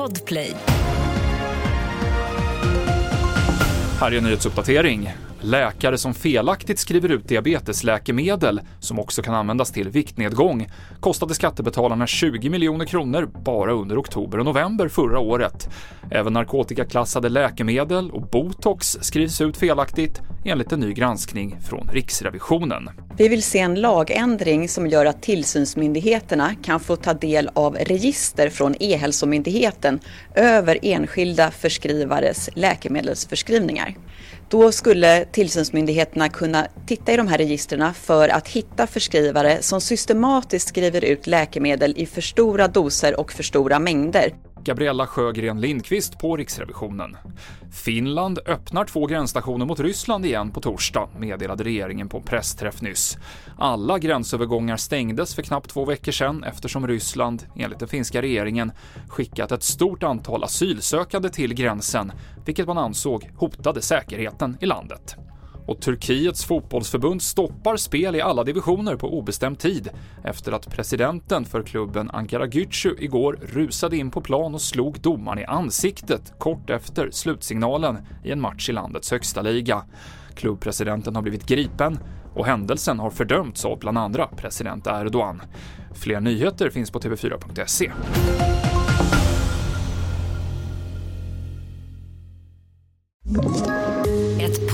Podplay. Här är en nyhetsuppdatering. Läkare som felaktigt skriver ut diabetesläkemedel, som också kan användas till viktnedgång, kostade skattebetalarna 20 miljoner kronor bara under oktober och november förra året. Även narkotikaklassade läkemedel och botox skrivs ut felaktigt enligt en ny granskning från Riksrevisionen. Vi vill se en lagändring som gör att tillsynsmyndigheterna kan få ta del av register från E-hälsomyndigheten över enskilda förskrivares läkemedelsförskrivningar. Då skulle tillsynsmyndigheterna kunna titta i de här registren för att hitta förskrivare som systematiskt skriver ut läkemedel i för stora doser och för stora mängder. Gabriella Sjögren Lindqvist på Riksrevisionen. Finland öppnar två gränsstationer mot Ryssland igen på torsdag, meddelade regeringen på en pressträff nyss. Alla gränsövergångar stängdes för knappt två veckor sedan eftersom Ryssland, enligt den finska regeringen, skickat ett stort antal asylsökande till gränsen, vilket man ansåg hotade säkerheten i landet. Och Turkiets fotbollsförbund stoppar spel i alla divisioner på obestämd tid efter att presidenten för klubben Ankara Gücü igår rusade in på plan och slog domaren i ansiktet kort efter slutsignalen i en match i landets högsta liga. Klubbpresidenten har blivit gripen och händelsen har fördömts av bland andra president Erdogan. Fler nyheter finns på tv4.se.